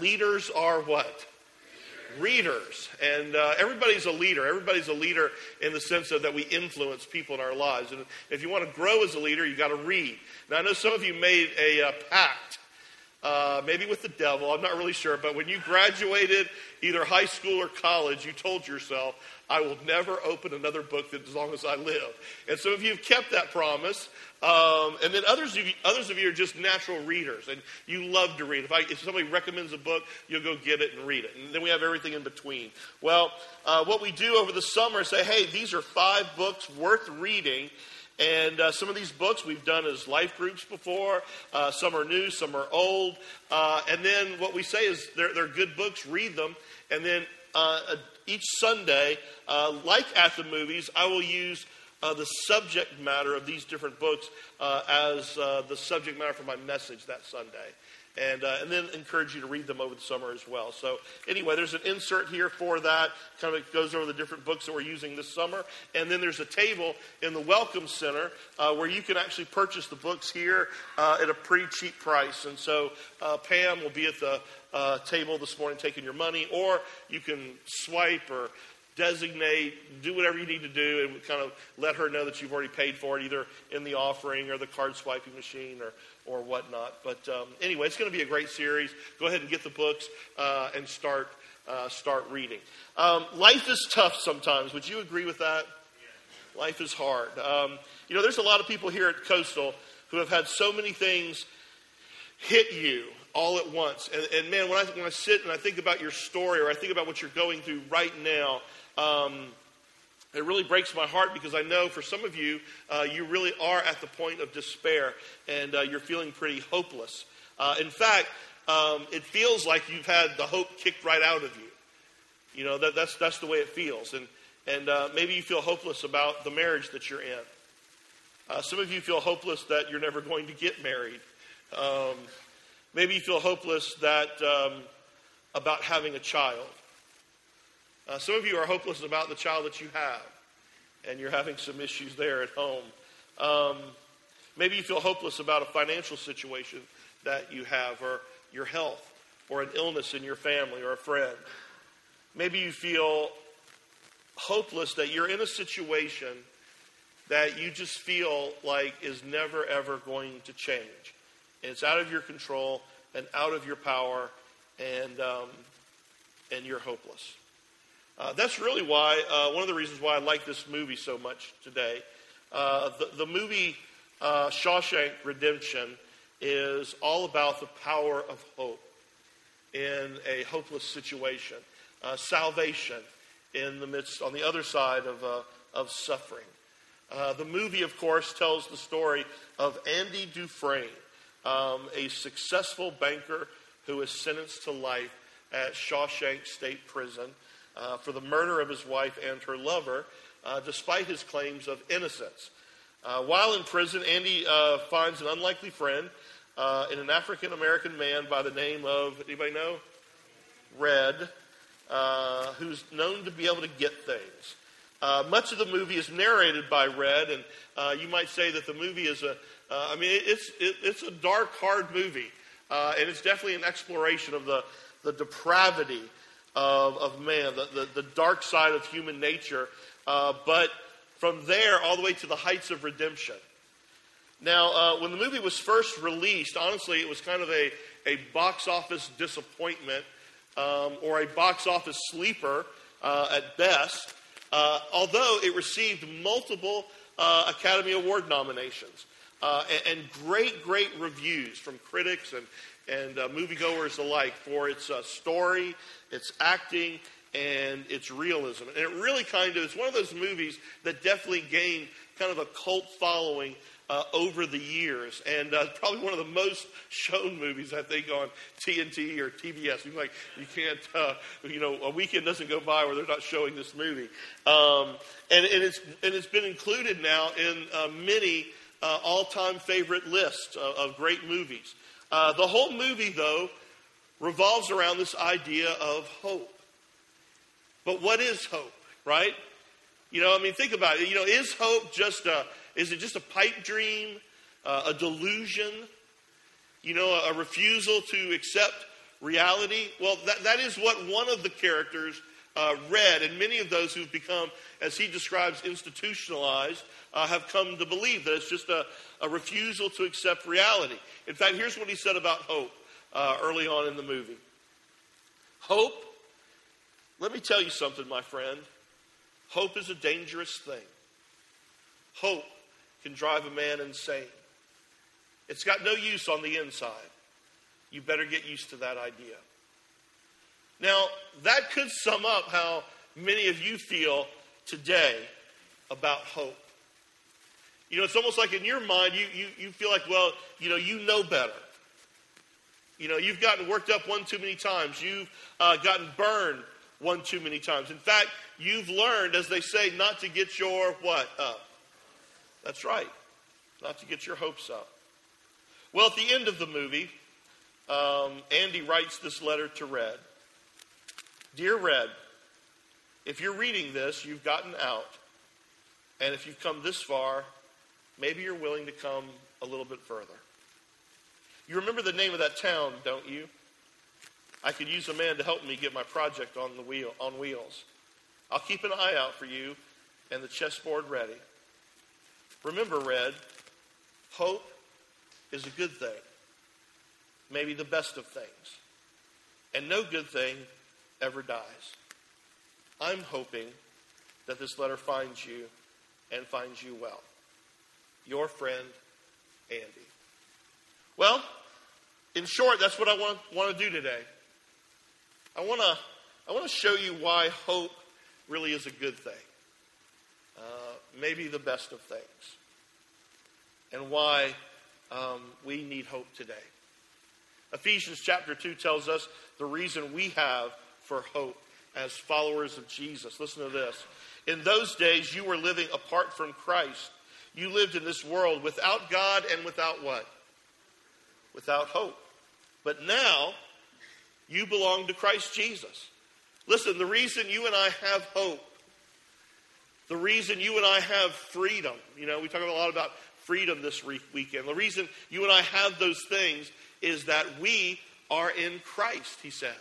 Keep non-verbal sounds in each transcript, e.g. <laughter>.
leaders are what? Readers. And uh, everybody's a leader. Everybody's a leader in the sense of that we influence people in our lives. And if you want to grow as a leader, you've got to read. Now, I know some of you made a uh, pact uh, maybe with the devil, I'm not really sure, but when you graduated either high school or college, you told yourself, I will never open another book that, as long as I live. And some of you have kept that promise. Um, and then others of, you, others of you are just natural readers, and you love to read. If, I, if somebody recommends a book, you'll go get it and read it. And then we have everything in between. Well, uh, what we do over the summer is say, hey, these are five books worth reading and uh, some of these books we've done as life groups before. Uh, some are new, some are old. Uh, and then what we say is they're, they're good books, read them. And then uh, each Sunday, uh, like at the movies, I will use uh, the subject matter of these different books as the subject matter for my message that Sunday and, uh, and then encourage you to read them over the summer as well. So, anyway, there's an insert here for that. Kind of goes over the different books that we're using this summer. And then there's a table in the Welcome Center uh, where you can actually purchase the books here uh, at a pretty cheap price. And so, uh, Pam will be at the uh, table this morning taking your money, or you can swipe or designate, do whatever you need to do, and kind of let her know that you've already paid for it, either in the offering or the card swiping machine or or whatnot. But um, anyway, it's going to be a great series. Go ahead and get the books uh, and start uh, start reading. Um, life is tough sometimes. Would you agree with that? Yeah. Life is hard. Um, you know, there's a lot of people here at Coastal who have had so many things hit you all at once. And, and man, when I, when I sit and I think about your story or I think about what you're going through right now, um, it really breaks my heart because I know for some of you, uh, you really are at the point of despair and uh, you're feeling pretty hopeless. Uh, in fact, um, it feels like you've had the hope kicked right out of you. You know, that, that's, that's the way it feels. And, and uh, maybe you feel hopeless about the marriage that you're in. Uh, some of you feel hopeless that you're never going to get married. Um, maybe you feel hopeless that um, about having a child. Uh, some of you are hopeless about the child that you have, and you're having some issues there at home. Um, maybe you feel hopeless about a financial situation that you have, or your health, or an illness in your family, or a friend. Maybe you feel hopeless that you're in a situation that you just feel like is never, ever going to change. And it's out of your control and out of your power, and, um, and you're hopeless. Uh, that's really why, uh, one of the reasons why I like this movie so much today. Uh, the, the, movie uh, Shawshank Redemption is all about the power of hope in a hopeless situation, uh, salvation in the midst, on the other side of, uh, of suffering. the movie, of course, tells the story of Andy Dufresne, um, a successful banker who is sentenced to life at Shawshank State Prison uh, for the murder of his wife and her lover, uh, despite his claims of innocence. Uh, while in prison, Andy uh, finds an unlikely friend uh, in an African American man by the name of, anybody know? Red, uh, who's known to be able to get things. much of the movie is narrated by Red, and you might say that the movie is a, I mean, it's, it, it's a dark, hard movie, and it's definitely an exploration of the, the depravity of, of man, the, the, the, dark side of human nature, uh, but from there all the way to the heights of redemption. Now, uh, when the movie was first released, honestly, it was kind of a, a box office disappointment um, or a box office sleeper uh, at best, uh, although it received multiple uh, Academy Award nominations. Uh, and, and, great, great reviews from critics and, and uh, moviegoers alike for its uh, story, its acting, and its realism. And it really kind of is one of those movies that definitely gained kind of a cult following uh, over the years, and uh, probably one of the most <laughs> shown movies I think on TNT or TBS. Like, you can't, uh, you know, a weekend doesn't go by where they're not showing this movie, um, and, and, it's and it's been included now in uh, many uh, all-time favorite lists of, of great movies. Uh, the whole movie, though, revolves around this idea of hope. But what is hope, right? You know, I mean, think about it. You know, is hope just a, is it just a pipe dream, uh, a delusion, you know, a, a refusal to accept reality? Well, that, that is what one of the characters uh, Red, and many of those who've become, as he describes, institutionalized, uh, have come to believe that it's just a, a, refusal to accept reality. In fact, here's what he said about hope uh, early on in the movie Hope, let me tell you something, my friend. Hope is a dangerous thing. Hope can drive a man insane. It's got no use on the inside. You better get used to that idea. Now, that could sum up how many of you feel today about hope. You know, it's almost like in your mind, you, you, you feel like, well, you know, you know better. You know, you've gotten worked up one too many times. You've uh, gotten burned one too many times. In fact, you've learned, as they say, not to get your what up. That's right, not to get your hopes up. Well, at the end of the movie, um, Andy writes this letter to Red. Dear Red, if you're reading this, you've gotten out. And if you've come this far, maybe you're willing to come a little bit further. You remember the name of that town, don't you? I could use a man to help me get my project on the wheel on wheels. I'll keep an eye out for you and the chessboard ready. Remember, Red, hope is a good thing, maybe the best of things. And no good thing ever dies. I'm hoping that this letter finds you and finds you well. Your friend, Andy. Well, in short, that's what I want, want to do today. I want to I want to show you why hope really is a good thing, uh, maybe the best of things, and why um, we need hope today. Ephesians chapter 2 tells us the reason we have for hope as followers of Jesus. Listen to this. In those days, you were living apart from Christ. You lived in this world without God and without what? Without hope. But now, you belong to Christ Jesus. Listen, the reason you and I have hope, the reason you and I have freedom, you know, we talk a lot about freedom this weekend. The reason you and I have those things is that we are in Christ, he says.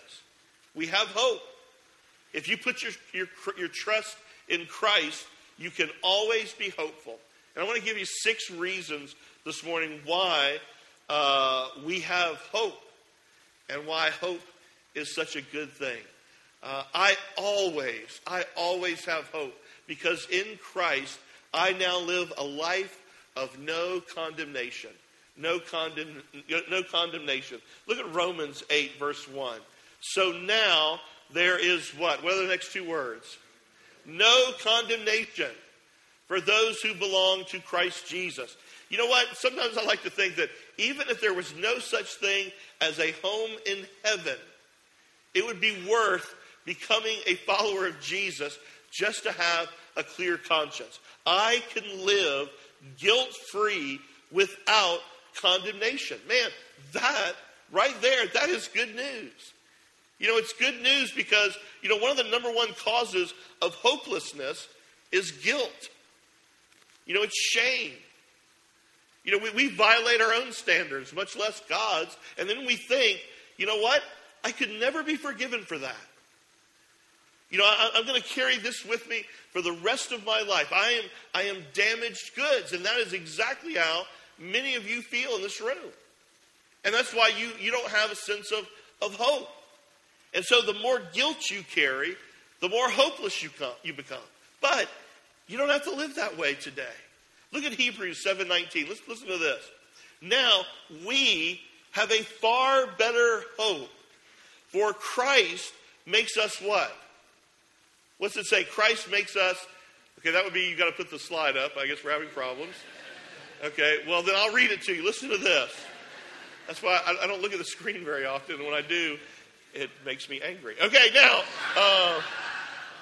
We have hope. If you put your, your, your trust in Christ, you can always be hopeful. And I want to give you six reasons this morning why uh, we have hope and why hope is such a good thing. Uh, I always, I always have hope because in Christ I now live a life of no condemnation. No, condemn, no condemnation. Look at Romans 8, verse 1. So now there is what? What are the next two words? No condemnation for those who belong to Christ Jesus. You know what? Sometimes I like to think that even if there was no such thing as a home in heaven, it would be worth becoming a follower of Jesus just to have a clear conscience. I can live guilt free without condemnation. Man, that right there, that is good news. You know, it's good news because, you know, one of the number one causes of hopelessness is guilt. You know, it's shame. You know, we, we violate our own standards, much less God's, and then we think, you know what? I could never be forgiven for that. You know, I, am going to carry this with me for the rest of my life. I am, I am damaged goods, and that is exactly how many of you feel in this room. And that's why you, you don't have a sense of, of hope. And so the more guilt you carry, the more hopeless you, come, you become. But you don't have to live that way today. Look at Hebrews 7:19. Let's listen to this. Now we have a far better hope. For Christ makes us what? What's it say? Christ makes us. Okay, that would be you got to put the slide up. I guess we're having problems. Okay, well then I'll read it to you. Listen to this. That's why I, I don't look at the screen very often. And when I do, it makes me angry. Okay, now, uh,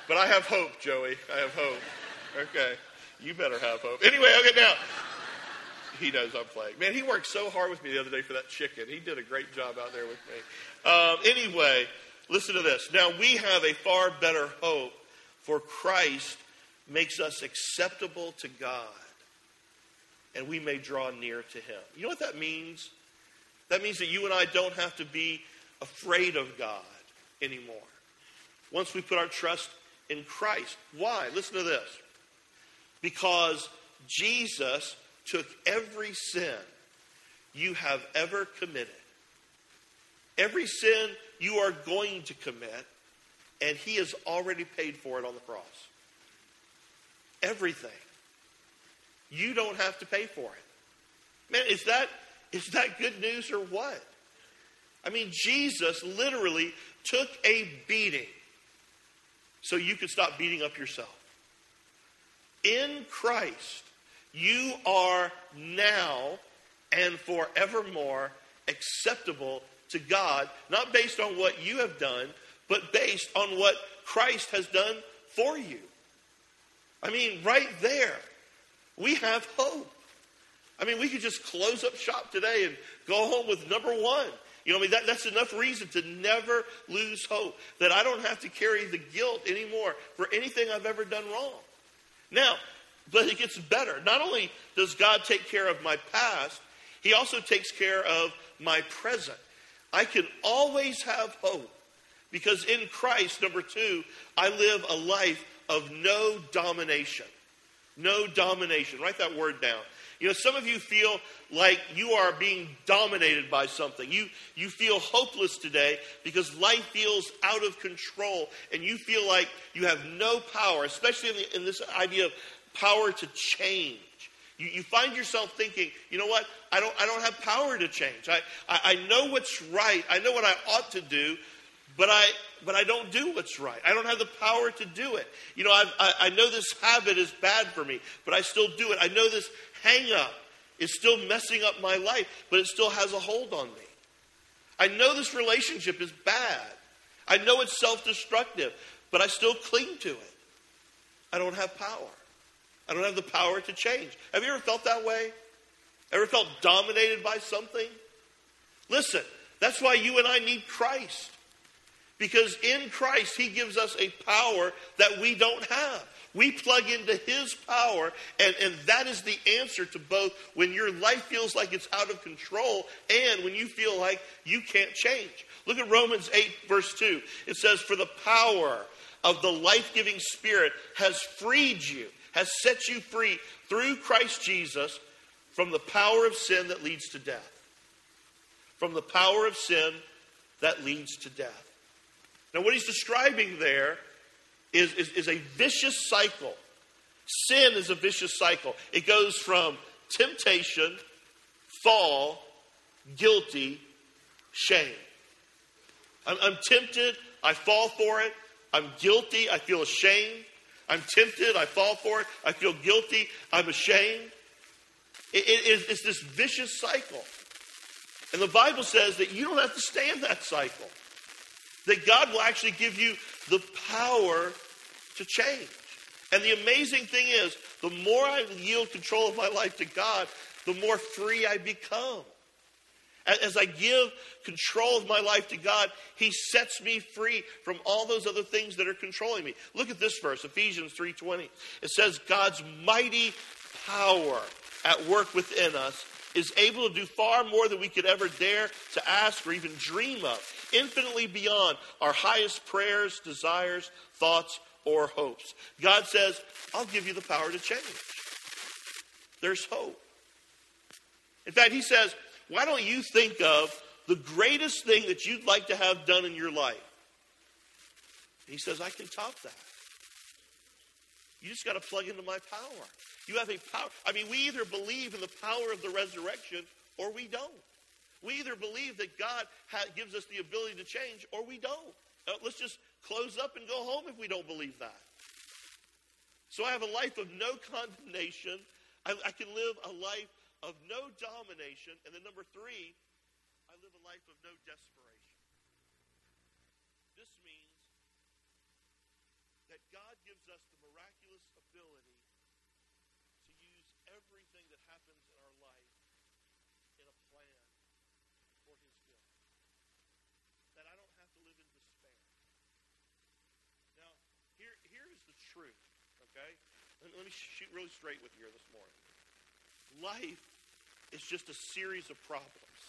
but I have hope, Joey. I have hope. Okay, you better have hope. Anyway, okay, now. He knows I'm playing. Man, he worked so hard with me the other day for that chicken. He did a great job out there with me. Um, anyway, listen to this. Now, we have a far better hope, for Christ makes us acceptable to God, and we may draw near to him. You know what that means? That means that you and I don't have to be afraid of God anymore. Once we put our trust in Christ. Why? Listen to this. Because Jesus took every sin you have ever committed, every sin you are going to commit, and he has already paid for it on the cross. Everything. You don't have to pay for it. Man, is that is that good news or what? I mean, Jesus literally took a beating so you could stop beating up yourself. In Christ, you are now and forevermore acceptable to God, not based on what you have done, but based on what Christ has done for you. I mean, right there, we have hope. I mean, we could just close up shop today and go home with number one. You know, I mean, that, that's enough reason to never lose hope. That I don't have to carry the guilt anymore for anything I've ever done wrong. Now, but it gets better. Not only does God take care of my past, He also takes care of my present. I can always have hope because in Christ, number two, I live a life of no domination. No domination. Write that word down. You know, some of you feel like you are being dominated by something. You, you feel hopeless today because life feels out of control and you feel like you have no power, especially in, the, in this idea of power to change. You, you, find yourself thinking, you know what? I don't, I don't have power to change. I, I, I know what's right. I know what I ought to do, but I, but I don't do what's right. I don't have the power to do it. You know, I, I know this habit is bad for me, but I still do it. I know this hang up is still messing up my life, but it still has a hold on me. I know this relationship is bad. I know it's self destructive, but I still cling to it. I don't have power. I don't have the power to change. Have you ever felt that way? Ever felt dominated by something? Listen, that's why you and I need Christ. Because in Christ, He gives us a power that we don't have. We plug into His power, and, and that is the answer to both when your life feels like it's out of control and when you feel like you can't change. Look at Romans 8, verse 2. It says, For the power of the life giving Spirit has freed you, has set you free through Christ Jesus from the power of sin that leads to death. From the power of sin that leads to death. Now, what he's describing there is, is, is a vicious cycle. Sin is a vicious cycle. It goes from temptation, fall, guilty, shame. I'm, I'm tempted, I fall for it. I'm guilty, I feel ashamed. I'm tempted, I fall for it. I feel guilty, I'm ashamed. It, it, it's this vicious cycle. And the Bible says that you don't have to stay in that cycle. That God will actually give you the power to change. And the amazing thing is, the more I yield control of my life to God, the more free I become. As I give control of my life to God, He sets me free from all those other things that are controlling me. Look at this verse, Ephesians 3:20. It says, God's mighty power at work within us is able to do far more than we could ever dare to ask or even dream of, infinitely beyond our highest prayers, desires, thoughts, or hopes. God says, I'll give you the power to change. There's hope. In fact, He says, why don't you think of the greatest thing that you'd like to have done in your life? He says, I can top that. You just got to plug into my power. You have a power. I mean, we either believe in the power of the resurrection or we don't. We either believe that God ha- gives us the ability to change or we don't. Uh, let's just close up and go home if we don't believe that. So I have a life of no condemnation. I, I can live a life of no domination. And then number three, I live a life of no desperation. This means that God gives us the miraculous ability to use everything that happens in our life in a plan for His good. That I don't have to live in despair. Now, here, here's the truth, okay? Let, let me shoot really straight with you here this morning. Life is just a series of problems,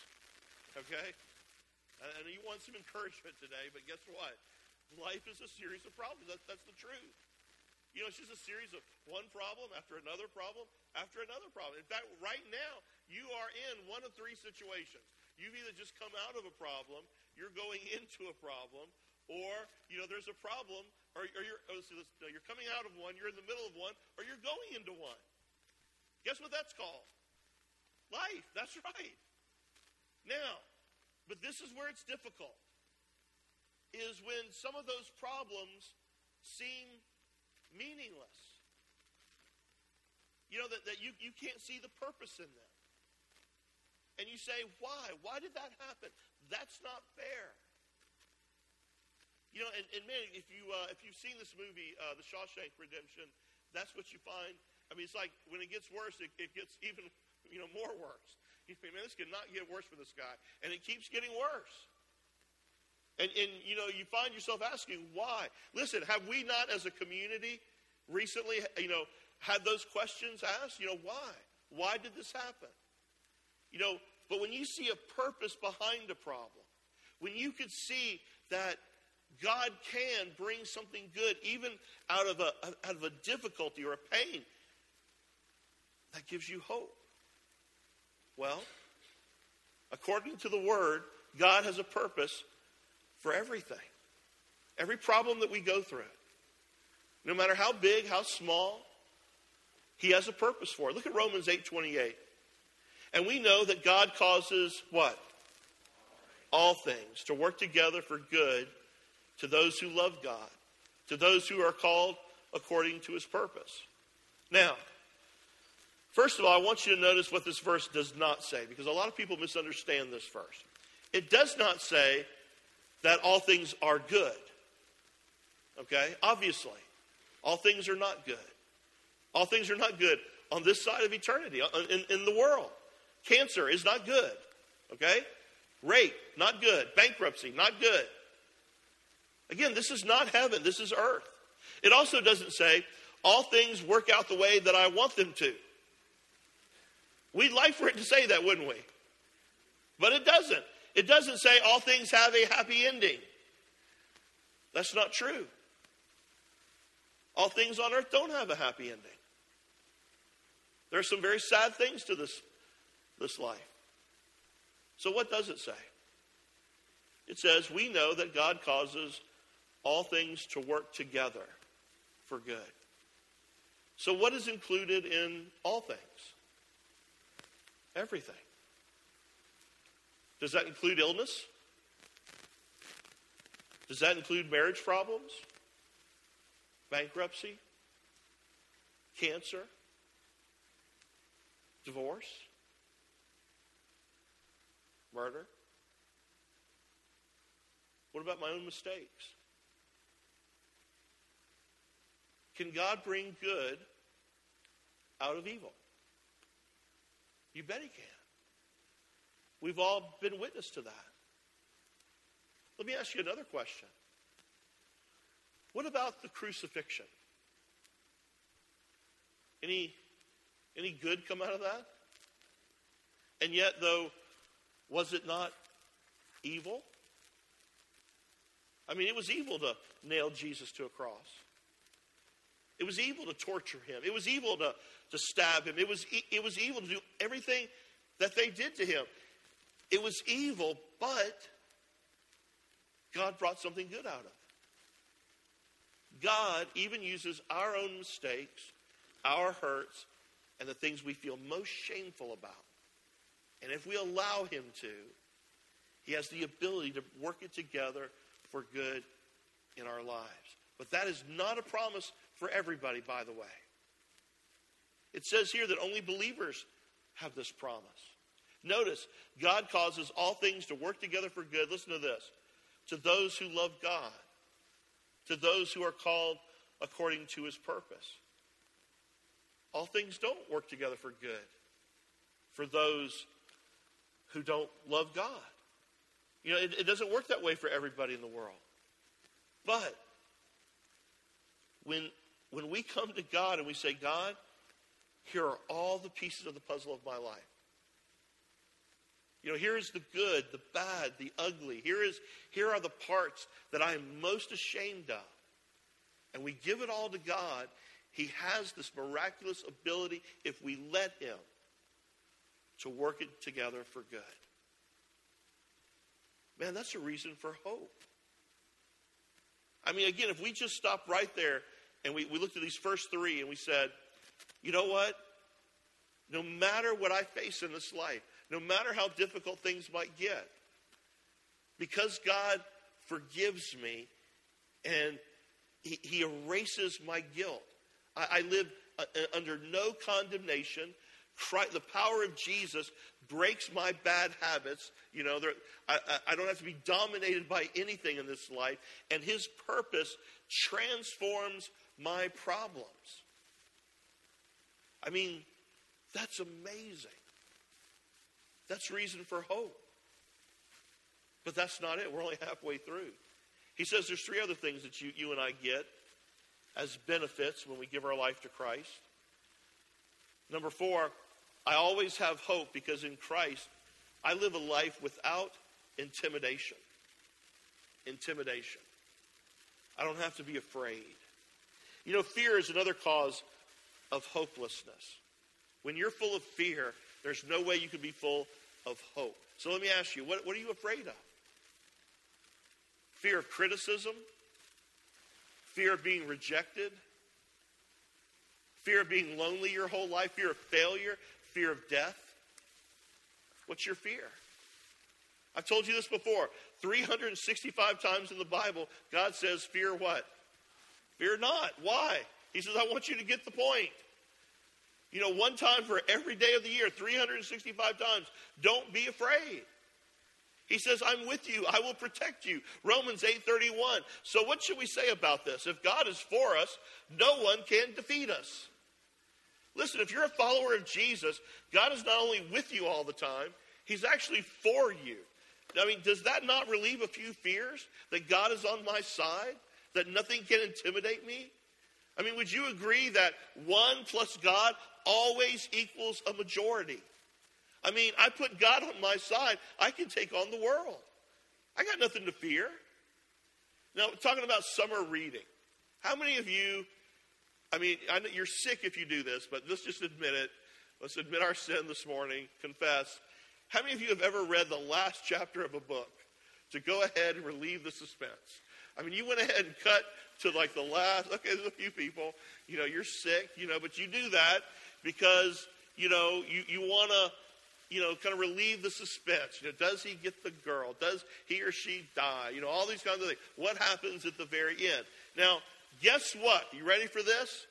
okay? And you want some encouragement today, but guess what? Life is a series of problems. That, that's the truth. You know, it's just a series of one problem after another problem after another problem. In fact, right now, you are in one of three situations. You've either just come out of a problem, you're going <laughs> into a problem, or, you know, there's a problem, or, or you're, oh, no, you're coming out of one, you're in the middle of one, or you're going into one. Guess what that's called? Life. That's <laughs> right. Now, but this is where it's difficult, is when some of those problems seem meaningless. You know, that, that you, you can't see the purpose in them. And you say, why? Why did that happen? That's not fair. You know, and, and man, if, you, uh, if you've seen this movie, uh, The Shawshank Redemption, that's what you find. I mean, it's like when it gets worse, it, it gets even, <laughs> you know, more worse. You think, man, this could not get worse for this guy. And it keeps getting worse. And, and, you know, you find yourself asking, why? Listen, have we not as a community recently, you know, had those questions asked? You know, why? Why did this happen? You know, but when you see a purpose behind a problem, when you could see that God can bring something good even out of a, out of a difficulty or a pain, that gives you hope. Well, according to the Word, God has a purpose for everything. Every problem that we go through, no matter how big, how small, he has a purpose for it. Look at Romans 8 28. And we know that God causes what? All things to work together for good to those who love God, to those who are called according to his purpose. Now, first of all, I want you to notice what this verse does not say, because a lot of people misunderstand this verse. It does not say that all things are good. Okay? Obviously, all things are not good. All things are not good on this side of eternity, uh, in, in the world. Cancer is not good. Okay? Rape, not good. Bankruptcy, not good. Again, this is not heaven, this is earth. It also doesn't say, all things work out the way that I want them to. We'd like for it to say that, wouldn't we? But it doesn't. It doesn't say all things have a happy ending. That's not true. All things on earth don't have a happy ending. There are some very sad things to this, this life. So, what does it say? It says, We know that God causes all things to work together for good. So, what is included in all things? Everything. Does that include illness? Does that include marriage problems? Bankruptcy? Cancer? Divorce? Murder? What about my own mistakes? Can God bring good out of evil? You bet He can. We've all been witness to that. Let me ask you another question. What about the crucifixion? Any, any good come out of that? And yet, though, was it not evil? I mean, it was evil to nail Jesus to a cross. It was evil to torture him. It was evil to, to stab him. It was, it was evil to do everything that they did to him. It was evil, but God brought something good out of it. God even uses our own mistakes, our hurts, and the things we feel most shameful about. And if we allow Him to, He has the ability to work it together for good in our lives. But that is not a promise for everybody, by the way. It says here that only believers have this promise. Notice, God causes all things to work together for good. Listen to this to those who love God, to those who are called according to his purpose. All things don't work together for good for those who don't love God. You know, it, it doesn't work that way for everybody in the world. But when, when we come to God and we say, God, here are all the pieces of the puzzle of my life. You know, here is the good, the bad, the ugly. Here, is, here are the parts that I am most ashamed of. And we give it all to God. He has this miraculous ability, if we let Him, to work it together for good. Man, that's a reason for hope. I mean, again, if we just stopped right there and we, we looked at these first three and we said, you know what? No matter what I face in this life, no matter how difficult things might get, because God forgives me and He, he erases my guilt, I, I live uh, uh under no condemnation. Christ, the power of Jesus breaks my bad habits. You know, I, I don't have to be dominated by anything in this life. And His purpose transforms my problems. I mean, that's amazing. That's reason for hope. But that's not it. We're only halfway through. He says there's three other things that you, you and I get as benefits when we give our life to Christ. Number four, I always have hope because in Christ, I live a life without intimidation. Intimidation. I don't have to be afraid. You know, fear is another cause of hopelessness. When you're full of fear, there's no way you can be full of hope. So let me ask you, what, what are you afraid of? Fear of criticism? Fear of being rejected? Fear of being lonely your whole life? Fear of failure? Fear of death? What's your fear? I've told you this before. 365 times in the Bible, God says, Fear what? Fear not. Why? He says, I want you to get the point. You know, one time for every day of the year, 365 times, don't be afraid. He says, I'm with you. I will protect you. Romans 8:31. So what should we say about this? If God is for us, no one can defeat us. Listen, if you're a follower of Jesus, God is not only with you all the time, He's actually for you. I mean, does that not relieve a few fears that God is on my side, that nothing can intimidate me? I mean, would you agree that one plus God always equals a majority? I mean, I put God on my side, I can take on the world. I got nothing to fear. Now, talking about summer reading, how many of you I mean, I know you're sick if you do this, but let's just admit it. Let's admit our sin this morning, confess. How many of you have ever read the last chapter of a book to go ahead and relieve the suspense? I mean, you went ahead and cut to like the last, okay, there's a few people, you know, you're sick, you know, but you do that because, you know, you, you want to, you know, kind of relieve the suspense. You know, does he get the girl? Does he or she die? You know, all these kinds of things. What happens at the very end? Now, guess what? You ready for this?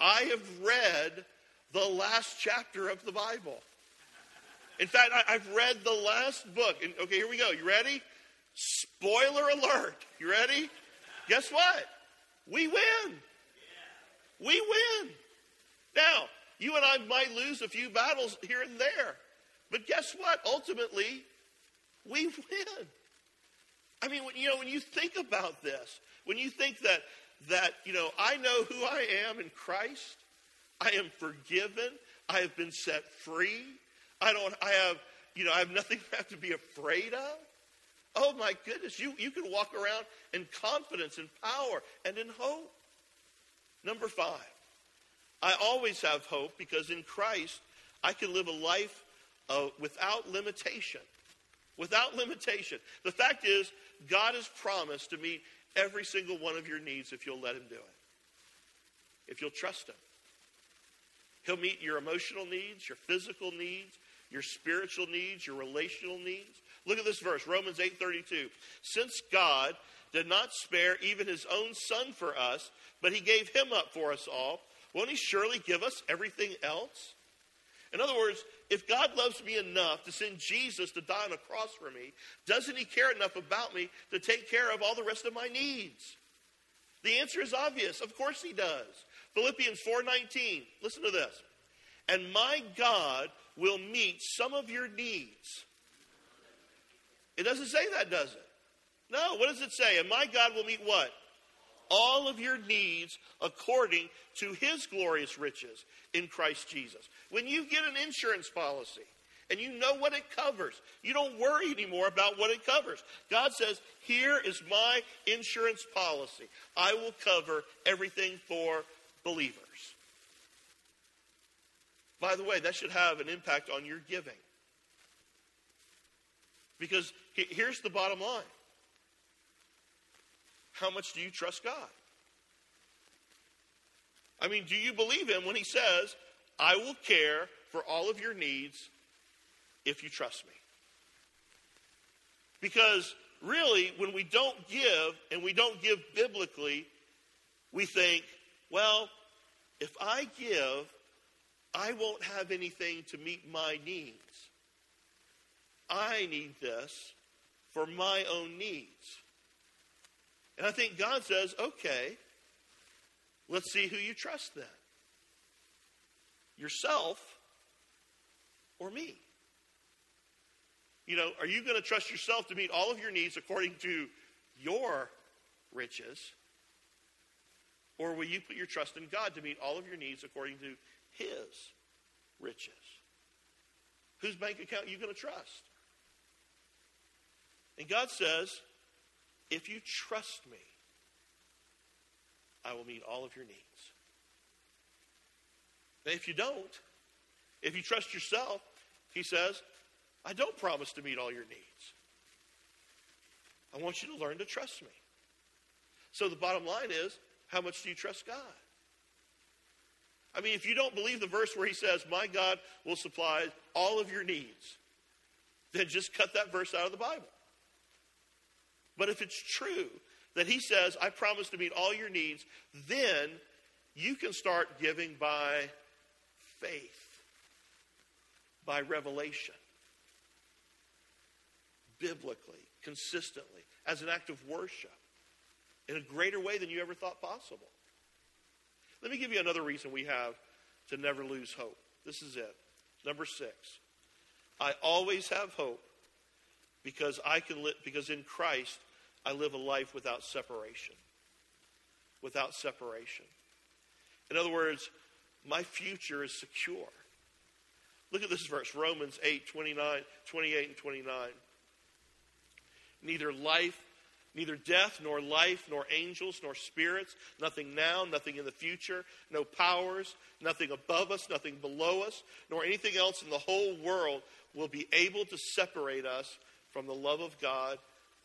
I have read the last chapter of the Bible. In fact, I, have read the last book. And, okay, here we go. You ready? Spoiler alert. You ready? Guess what? We win. We win. Now, you and I might lose a few battles here and there. But guess what? Ultimately, we win. I mean, when, you know, when you think about this, when you think that that, you know, I know who I am in Christ. I am forgiven. I have been set free. I don't, I have, you know, I have nothing <laughs> I have to be afraid of. Oh my goodness, you, you can walk around in confidence and power and in hope. Number five, I always have hope because in Christ I can live a life of, without limitation. Without limitation. The fact is, God has promised to meet every single one of your needs if you'll let Him do it. If you'll trust Him. He'll meet your emotional needs, your physical needs, your spiritual needs, your relational needs. Look at this verse, Romans 8:32. Since God did not spare even his own son for us, but he gave him up for us all, won't he surely give us everything else? In other words, if God loves me enough to send Jesus to die on a cross for me, doesn't he care enough about me to take care of all the rest of my needs? The answer is obvious. Of course he does. Philippians 4:19. Listen to this. And my God will meet some of your needs. It doesn't say that, does it? No, what does it say? And my God will meet what? all of your needs according to his glorious riches in Christ Jesus. When you get an insurance policy and you know what it covers. You don't worry anymore about what it covers. God says, Here is my insurance policy. I will cover everything for believers. By the way, that should have an impact on your giving. Because here's the bottom line How much do you trust God? I mean, do you believe Him when He says, I will care for all of your needs if you trust me. Because really, when we don't give and we don't give biblically, we think, well, if I give, I won't have anything to meet my needs. I need this for my own needs. And I think God says, okay, let's see who you trust then yourself or me. You know, are you going to trust yourself to meet all of your needs according to your riches? Or will you put your trust in God to meet all of your needs according to His riches? Whose bank account are you going to trust? And God says, if you trust me, I will meet all of your needs. Now, if you don't, if you trust yourself, He says, I don't promise to meet all your needs. I want you to learn to trust me. So the bottom line is how much do you trust God? I mean, if you don't believe the verse where he says, My God will supply all of your needs, then just cut that verse out of the Bible. But if it's true that he says, I promise to meet all your needs, then you can start giving by faith, by revelation biblically, consistently, as an act of worship in a greater way than you ever thought possible. Let me give you another reason we have to never lose hope. This is it. Number six. I always have hope because I can live because in Christ I live a life without separation. Without separation. In other words, my future is secure. Look at this verse, Romans 8, 29, 28 and 29 neither life, neither death, nor life, nor angels, nor spirits, nothing now, nothing in the future, no powers, nothing above us, nothing below us, nor anything else in the whole world will be able to separate us from the love of God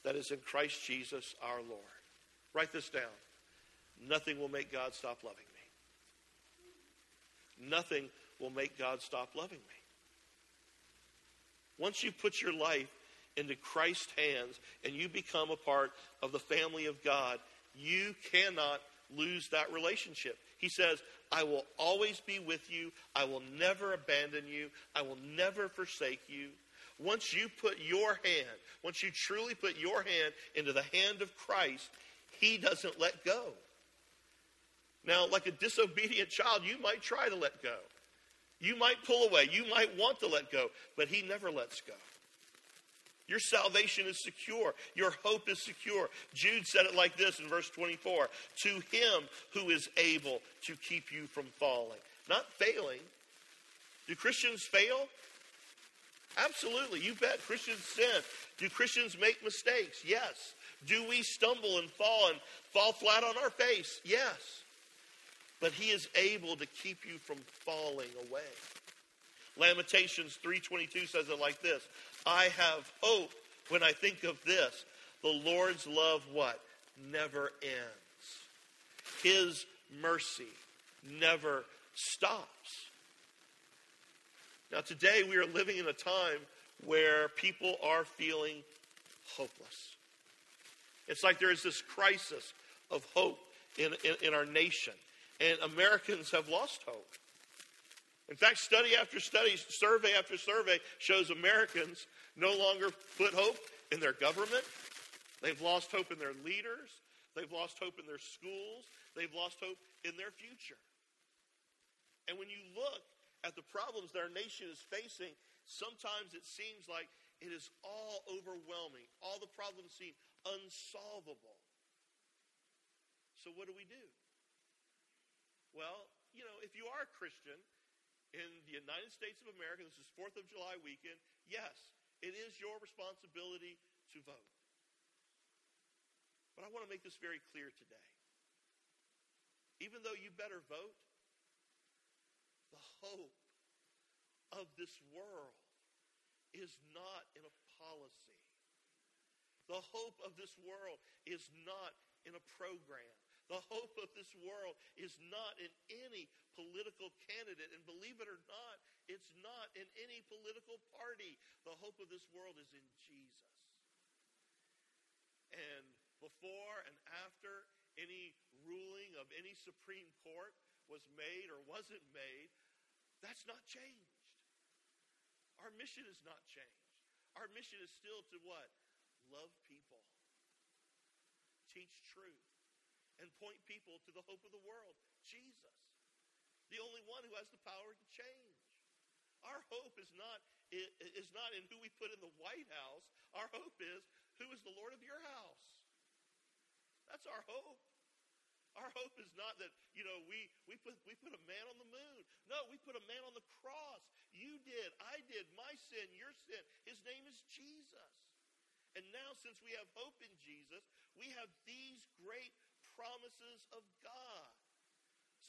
that is in Christ Jesus our Lord. Write this down. Nothing will make God stop loving me. Nothing will make God stop loving me. Once you put your life into Christ's hands and you become a part of the family of God, you cannot lose that relationship. He says, I will always be with you. I will never abandon you. I will never forsake you. Once you put your hand, once you truly put your hand into the hand of Christ, He doesn't let go. Now, like a disobedient child, you might try to let go. You might pull away. You might want to let go, but He never lets go. Your salvation is secure. Your hope is secure. Jude said it like this in verse 24 To him who is able to keep you from falling, not failing. Do Christians fail? Absolutely. You bet. Christians sin. Do Christians make mistakes? Yes. Do we stumble and fall and fall flat on our face? Yes. But he is able to keep you from falling away. Lamentations 3:22 says it like this. I have hope when I think of this. The Lord's love what? Never ends. His mercy never stops. Now, today we are living in a time where people are feeling hopeless. It's like there is this crisis of hope in, in, in our nation, and Americans have lost hope. In fact, study after study, survey after survey shows Americans no longer put hope in their government. They've lost hope in their leaders. They've lost hope in their schools. They've lost hope in their future. And when you look at the problems that our nation is facing, sometimes it seems like it is all overwhelming. All the problems seem unsolvable. So, what do we do? Well, you know, if you are a Christian, in the United States of America, this is 4th of July weekend, yes, it is your responsibility to vote. But I want to make this very clear today. Even though you better vote, the hope of this world is not in a policy. The hope of this world is not in a program. The hope of this world is not in any political candidate. And believe it or not, it's not in any political party. The hope of this world is in Jesus. And before and after any ruling of any Supreme Court was made or wasn't made, that's not changed. Our mission is not changed. Our mission is still to what? Love people, teach truth, and point people to the hope of the world, Jesus, the only one who has the power to change. Our hope is not, is not in who we put in the White House. Our hope is who is the Lord of your house. That's our hope. Our hope is not that, you know, we, we, put, we put a man on the moon. No, we put a man on the cross. You did. I did. My sin, your sin. His name is Jesus. And now, since we have hope in Jesus, we have these great promises of God.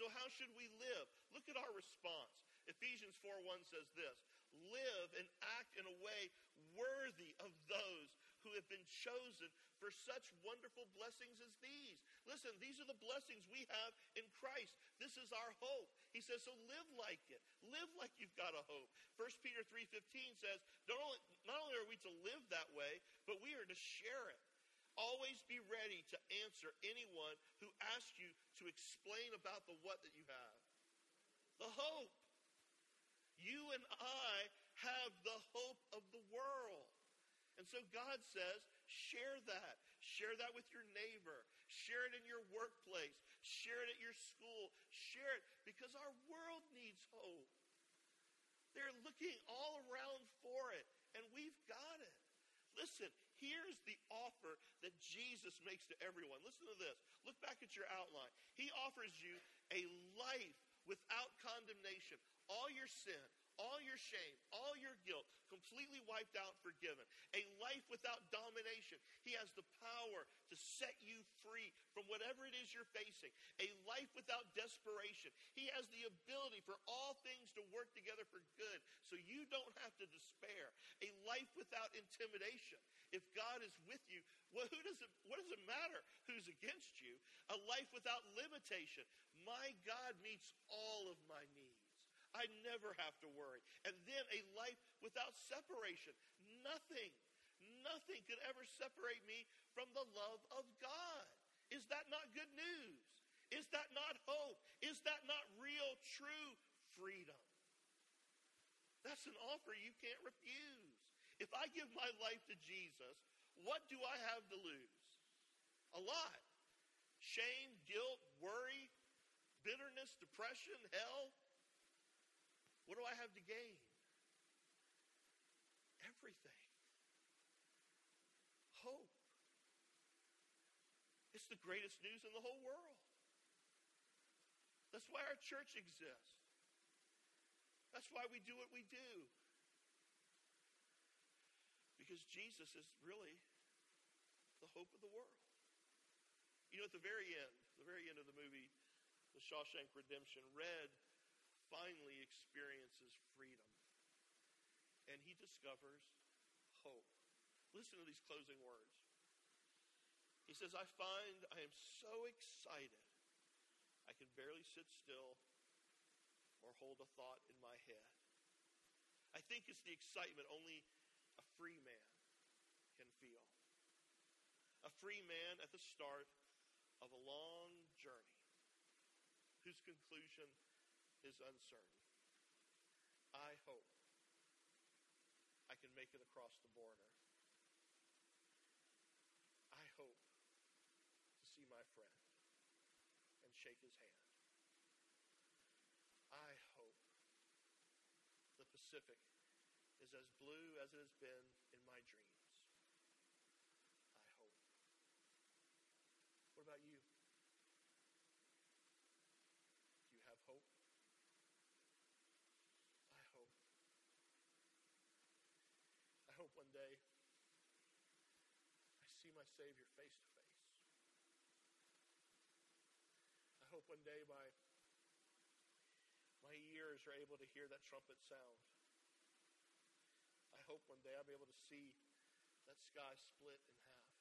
So, how should we live? Look at our response. Ephesians 4 1 says this Live and act in a way worthy of those who have been chosen for such wonderful blessings as these. Listen, these are the blessings we have in Christ. This is our hope. He says, so live like it. Live like you've got a hope. 1 Peter 3.15 says, not only, not only are we to live that way, but we are to share it. Always be ready to answer anyone who asks you to explain about the what that you have. The hope. You and I have the hope of the world. And so God says, share that. Share that with your neighbor. Share it in your workplace. Share it at your school. Share it because our world needs hope. They're looking all around for it, and we've got it. Listen, here's the offer that Jesus makes to everyone. Listen to this. Look back at your outline. He offers you a life without condemnation. All your sin, all your shame, all your guilt, completely wiped out, forgiven. A life without domination. He has the power to set you free from whatever it is you're facing. A life without desperation. He has the ability for all things to work together for good, so you don't have to despair. A life without intimidation. If God is with you, well, who does it, what does it matter who's against you? A life without limitation. My God meets all of my needs. I never have to worry. And then a life without separation. Nothing, nothing could ever separate me from the love of God. Is that not good news? Is that not hope? Is that not real, true freedom? That's an offer you can't refuse. If I give my life to Jesus, what do I have to lose? A lot. Shame, guilt, worry, bitterness, depression, hell, what do I have to gain? Everything. Hope. It's the greatest news in the whole world. That's why our church exists. That's why we do what we do. Because Jesus is really the hope of the world. You know, at the very end, the very end of the movie, The Shawshank Redemption, Red finally experiences freedom. And he discovers hope. Listen to these closing words. He says, I find I am so excited, I can barely sit still or hold a thought in my head. I think it's the excitement only a free man can feel. A free man at the start of a long journey whose conclusion is uncertain. I hope I can make it across the border. I hope to see my friend and shake his hand. I hope the Pacific is as blue as it has been in my dreams. I hope. What about you? Do you have hope? day I see my Savior face to face. I hope one day my, my ears are able to hear that trumpet sound. I hope one day I'll be able to see that sky split in half.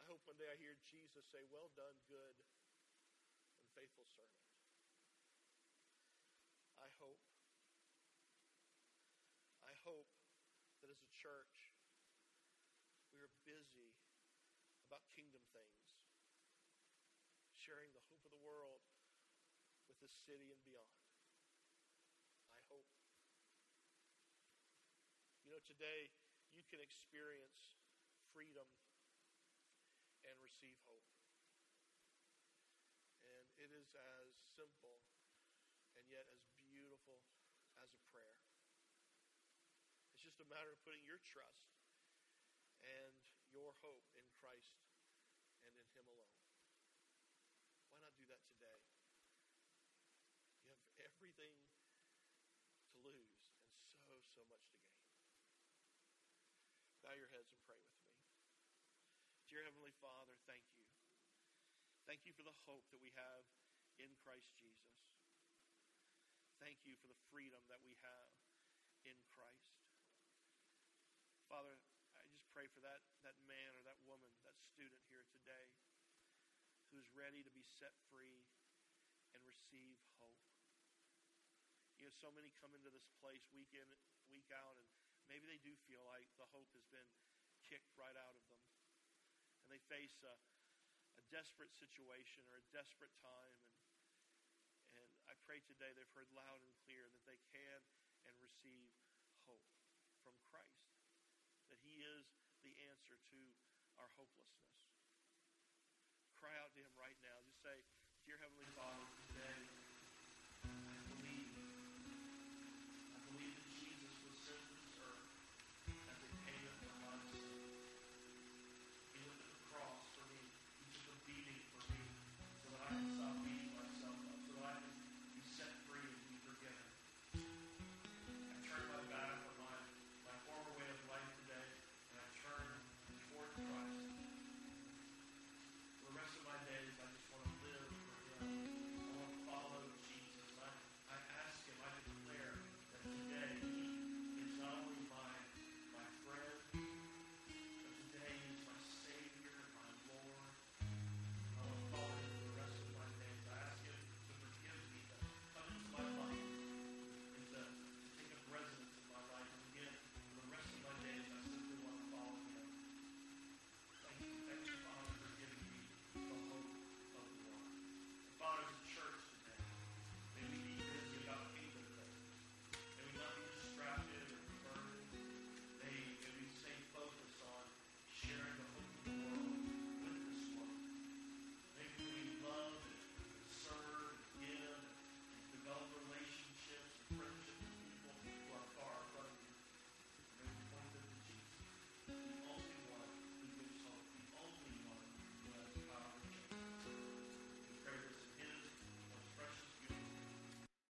I hope one day I hear Jesus say, Well done, good and faithful servant. I hope. I hope that as a church, we are busy about kingdom things, sharing the hope of the world with this city and beyond. I hope. You know, today you can experience freedom and receive hope. And it is as simple and yet as beautiful as a prayer. It's just a matter of putting your trust and your hope in Christ and in Him alone. Why not do that today? You have everything to lose and so, so much to gain. Bow your heads and pray with me. Dear Heavenly Father, thank you. Thank you for the hope that we have in Christ Jesus. Thank you for the freedom that we have in Christ. Father, I just pray for that, that man or that woman, that student here today who's ready to be set free and receive hope. You know, so many come into this place week in, week out, and maybe they do feel like the hope has been kicked right out of them and they face a, a desperate situation or a desperate time. And, and I pray today they've heard loud and clear that they can and receive hope from Christ, that He is the answer to our hopelessness. Cry out to Him right now. Just say, Dear Heavenly Father,